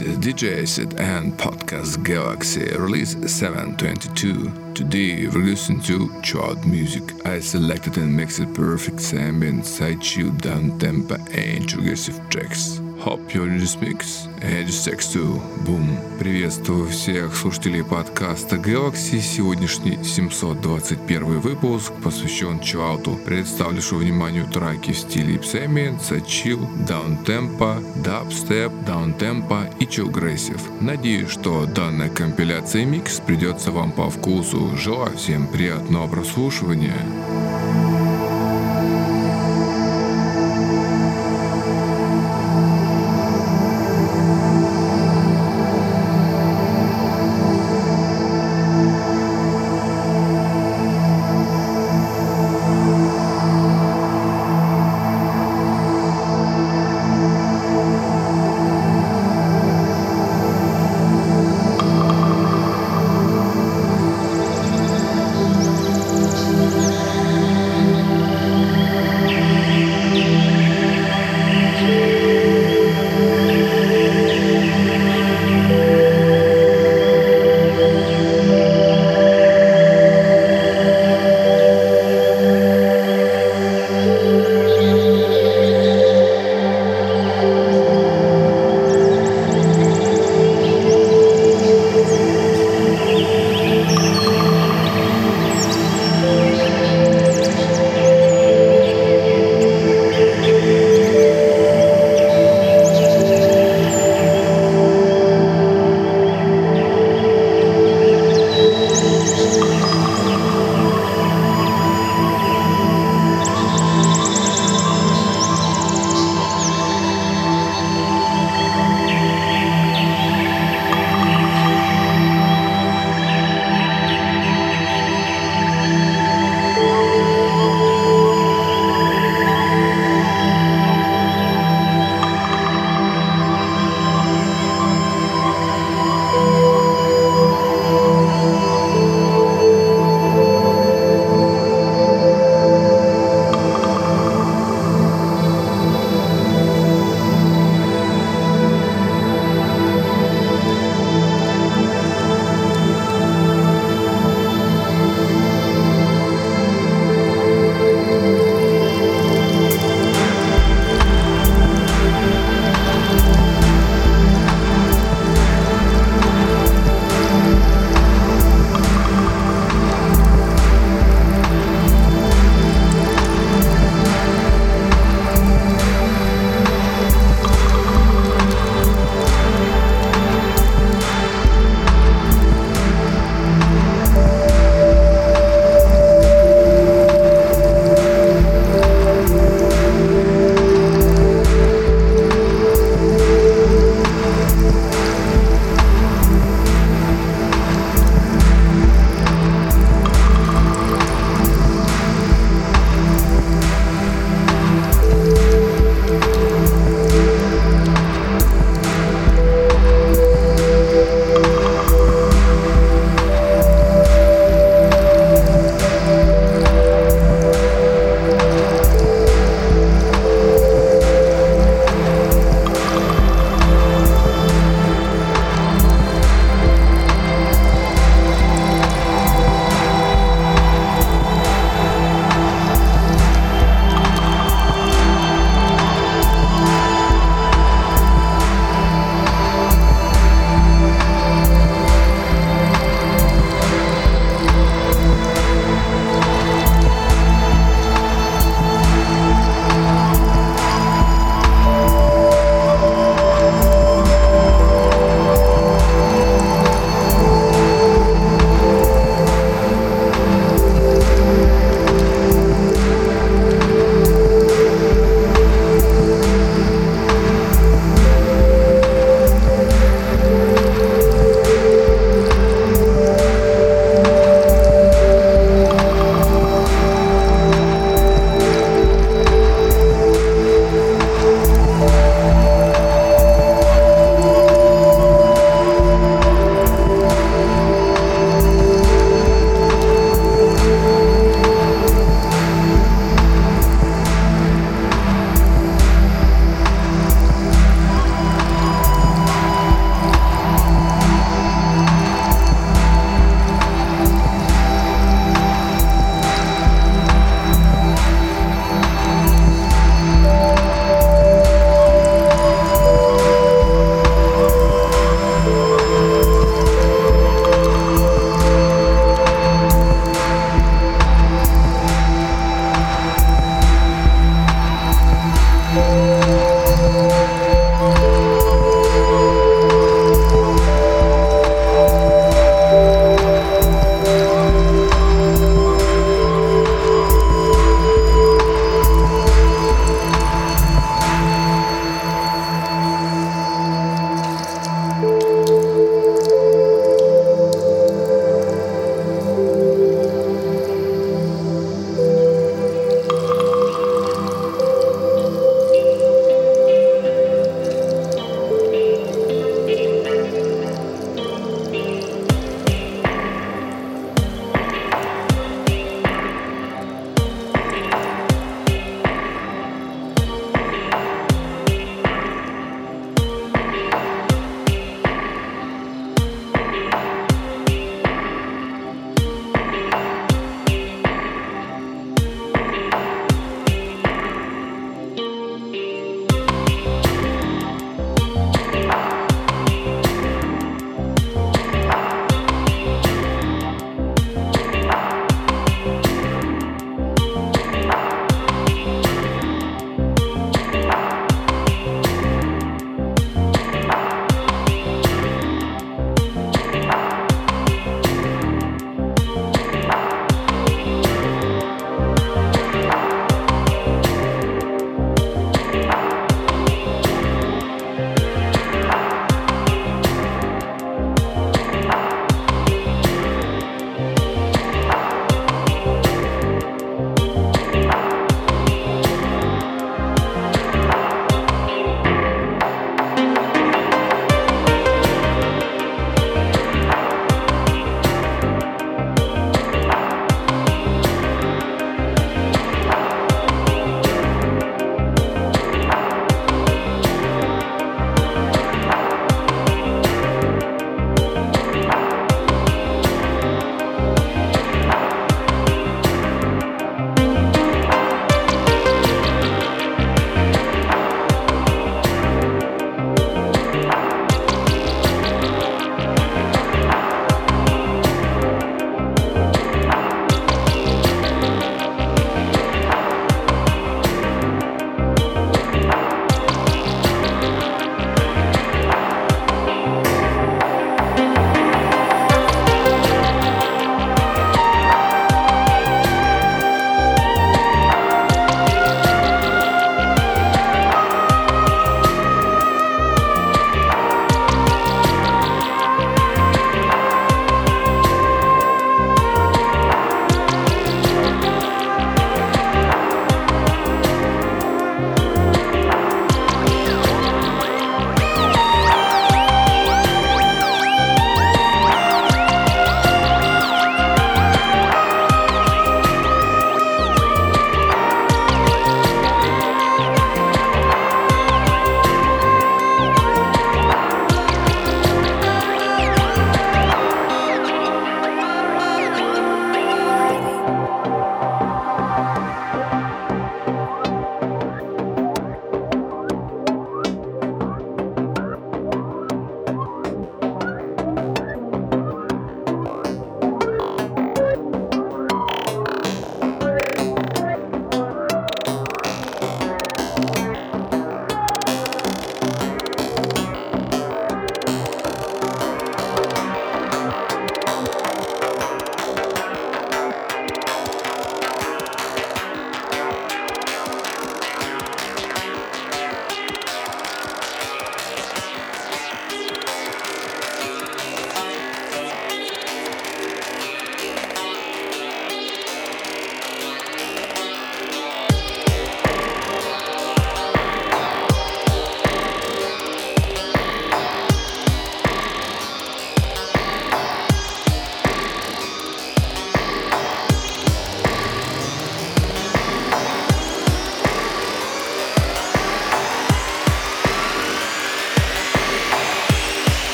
Is DJ Acid and Podcast Galaxy release 722. Today we're listening to chart music. I selected and mixed a perfect ambient, side chill, down tempo and progressive tracks. Hope you this mix. Just text to boom. Приветствую всех слушателей подкаста Galaxy. Сегодняшний 721 выпуск посвящен чилауту. Представлю вниманию треки в стиле Psyambient, Chill, Downtempo, Dubstep, Downtempo и Chillgressive. Надеюсь, что данная компиляция микс придется вам по вкусу. Желаю всем приятного прослушивания.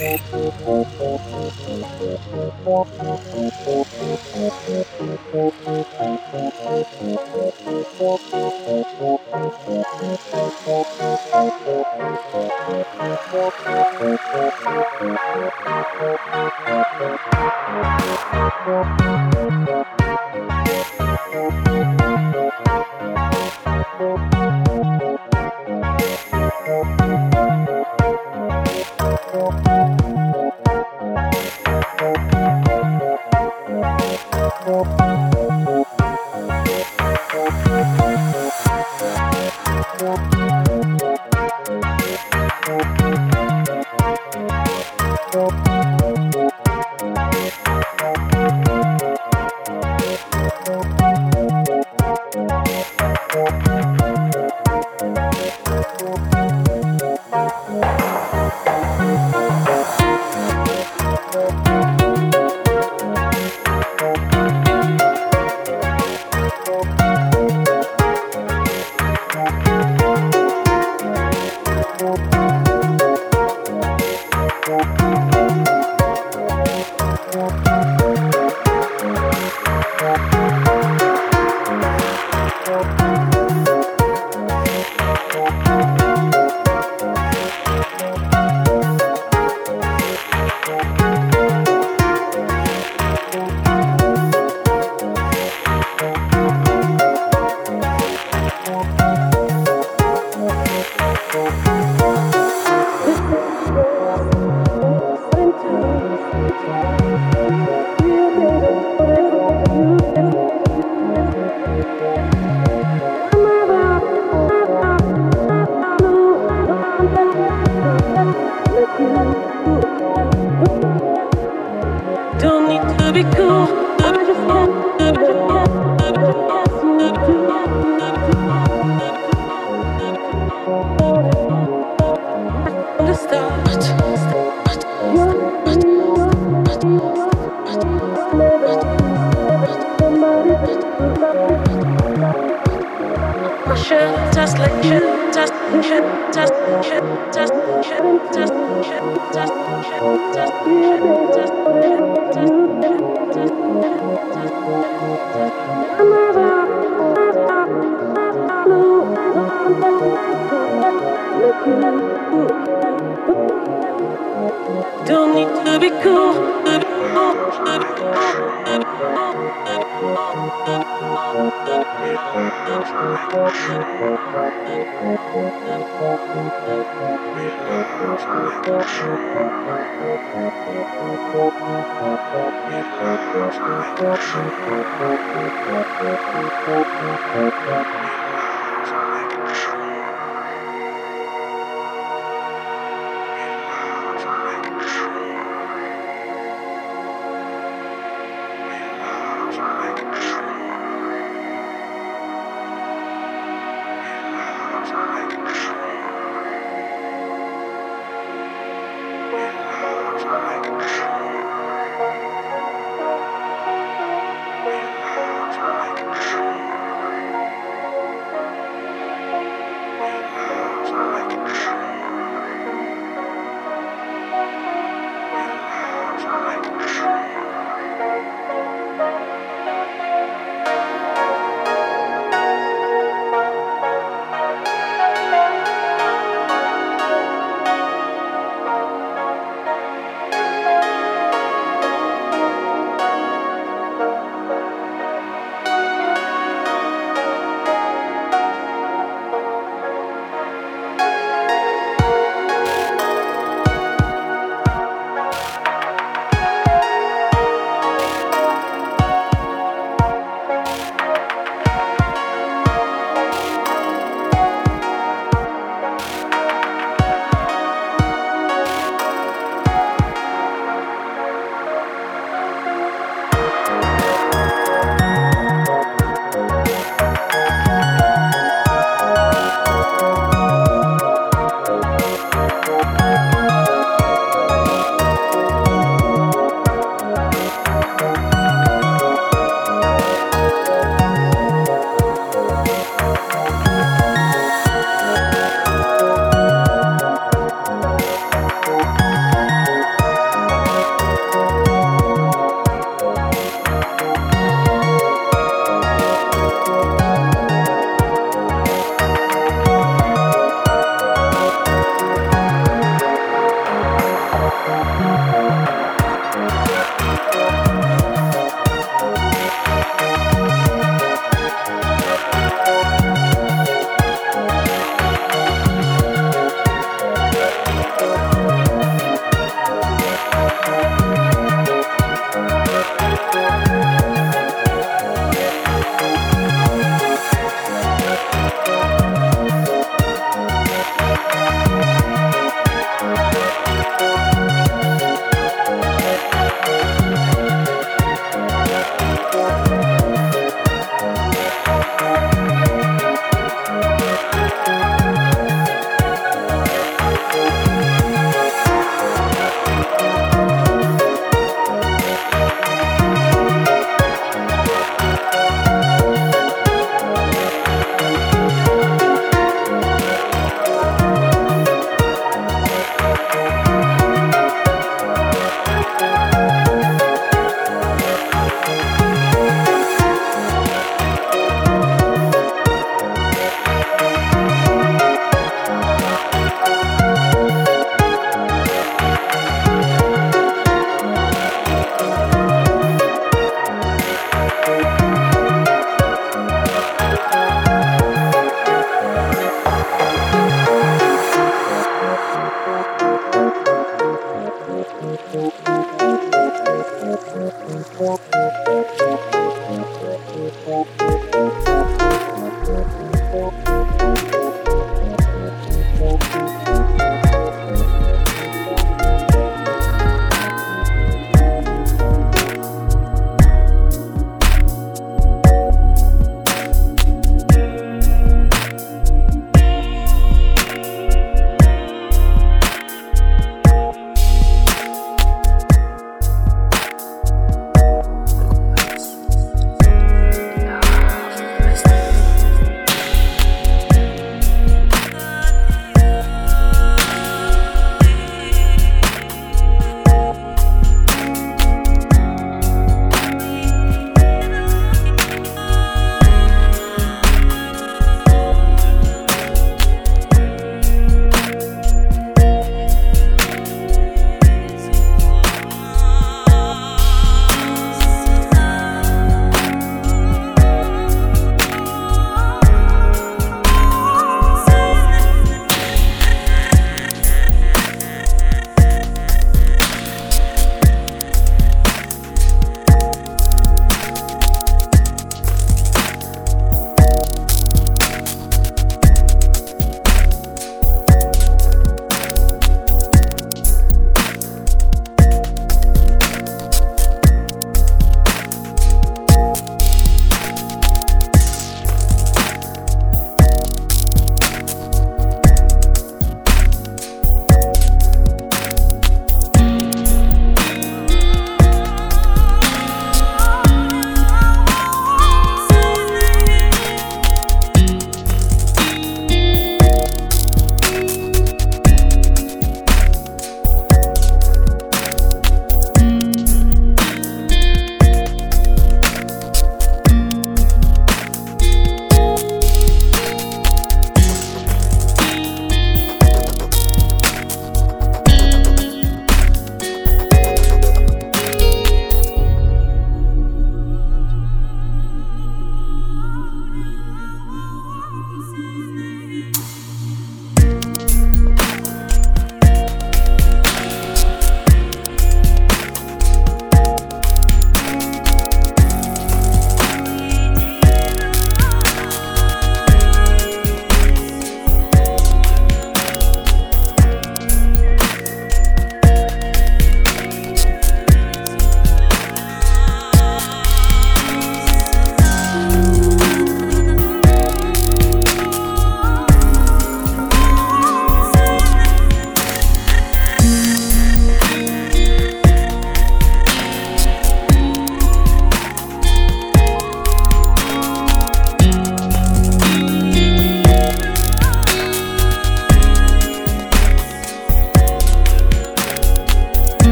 Music.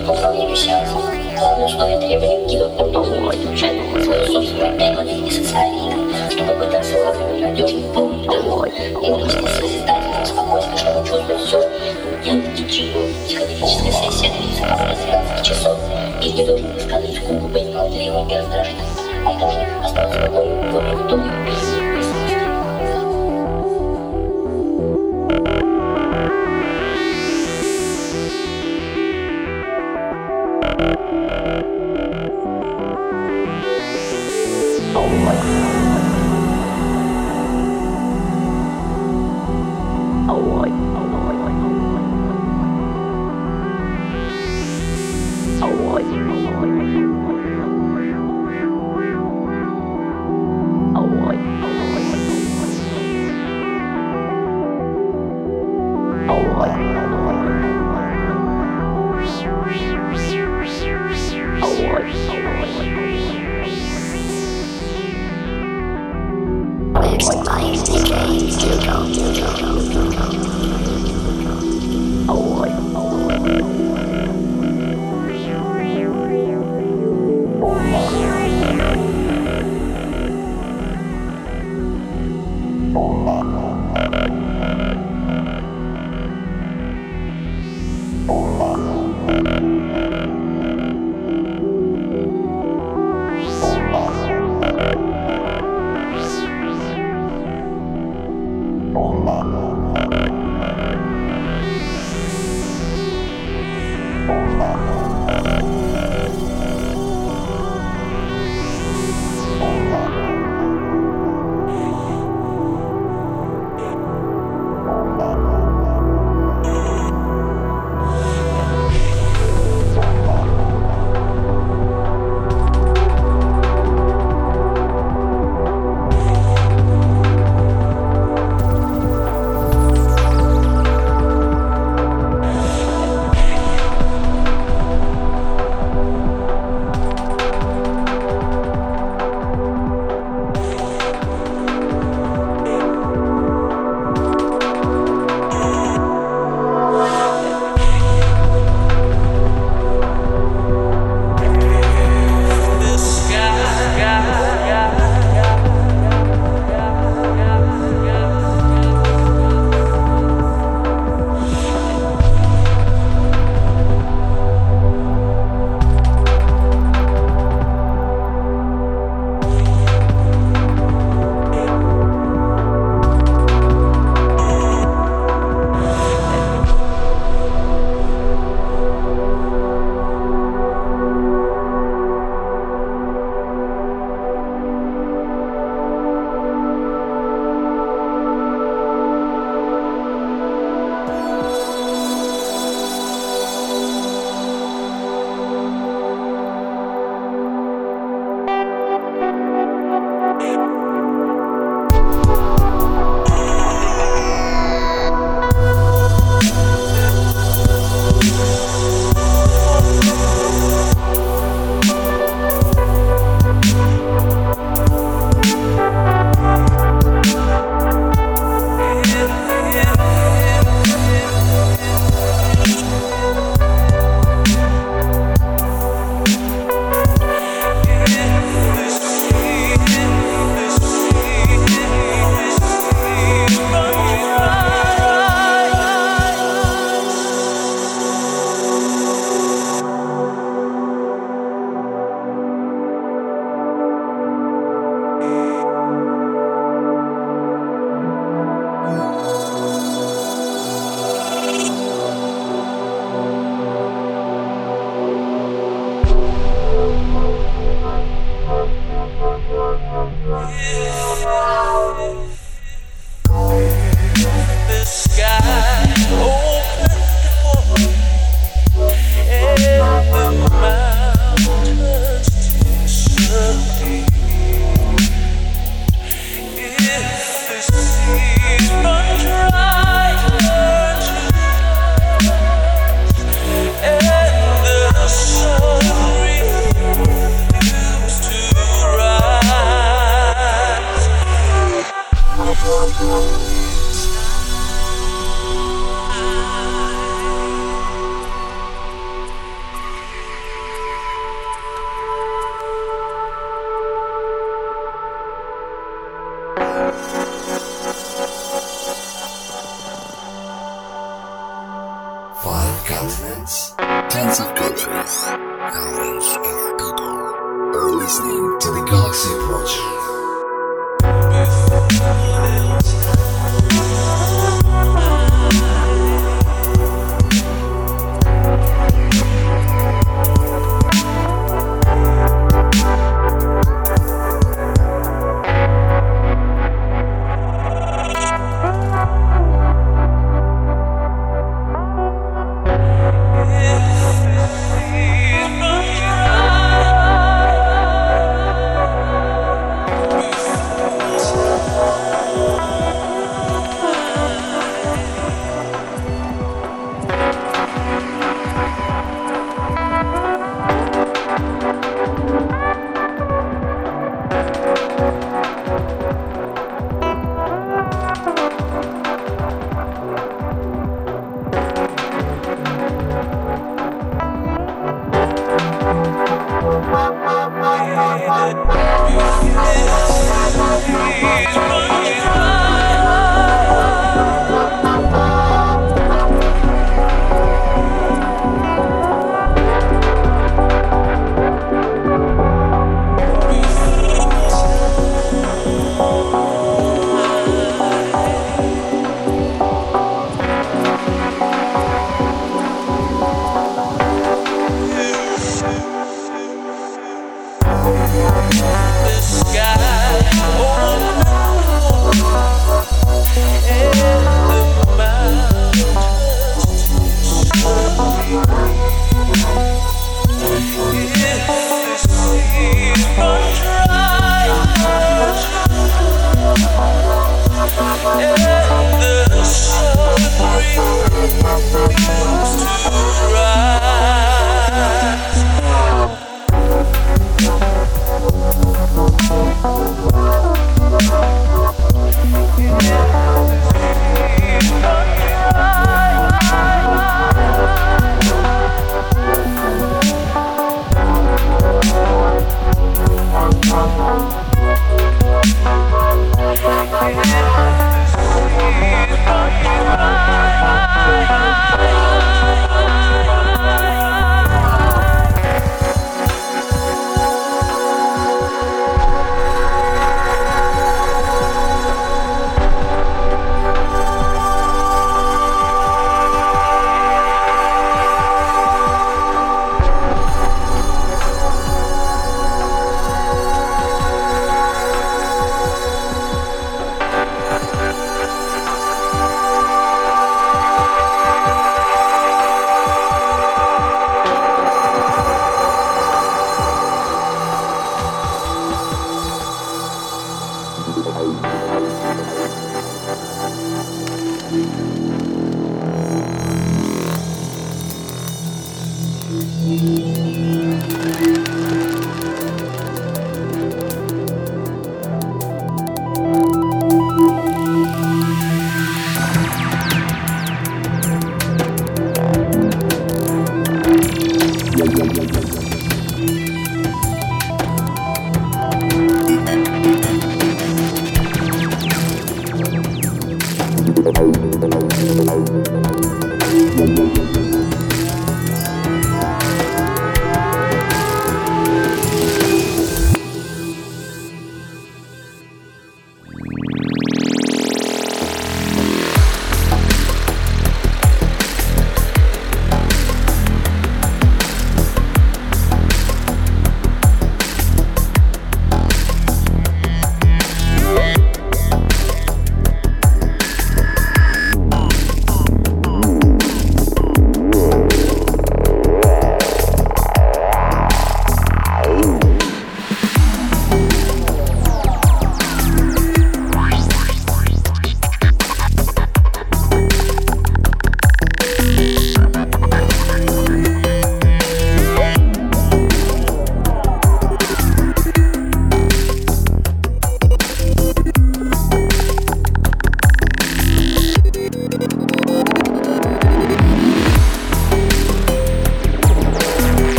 По управлению сеансом. Главное условие требования гигакультуры – включать свое собственное эго и эго, чтобы пытаться уравнивать надежный, полный дорогу и мысли созидательного спокойствия, чтобы чувствовать все. В течение психоделической сессии около 12 часов, и не должен высказывать в кругу понимал для его и раздражительно. Поэтому осталось спокойно, в итоге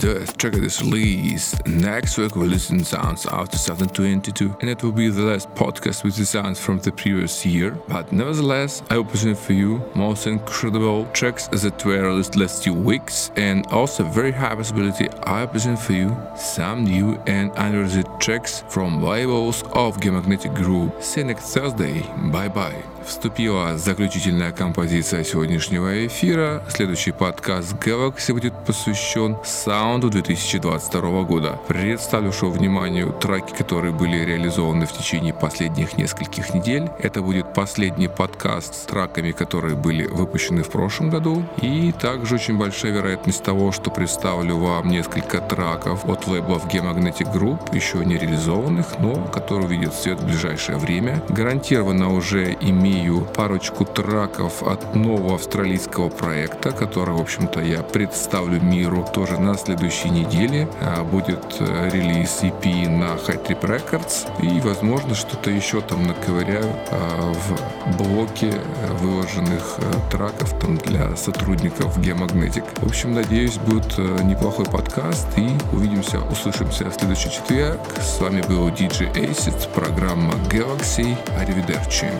do it track that is released. Next week we'll listen sounds of 2022 and it will be the last podcast with the sounds from the previous year. But nevertheless, I will present for you most incredible tracks that were released last few weeks and also very high possibility I present for you some new and unreleased tracks from labels of Geomagnetic Group. See you next Thursday. Bye bye. Вступила заключительная композиция сегодняшнего эфира. Следующий подкаст Galaxy будет посвящен саунду 2022 года. Представлю вашему вниманию траки, которые были реализованы в течение последних нескольких недель. Это будет последний подкаст с траками, которые были выпущены в прошлом году. И также очень большая вероятность того, что представлю вам несколько траков от лейблов Geomagnetic Group, еще не реализованных, но которые увидят свет в ближайшее время. Гарантированно уже имею имею парочку траков от нового австралийского проекта, который, в общем-то, я представлю миру тоже на следующей неделе. А, будет э, релиз EP на High Trip Records и, возможно, что-то еще там наковыряю а, в блоке э, выложенных э, траков там для сотрудников Geomagnetic. В общем, надеюсь, будет неплохой подкаст и увидимся, услышимся в следующий четверг. С вами был DJ Acid, программа Galaxy. Аривидерчи.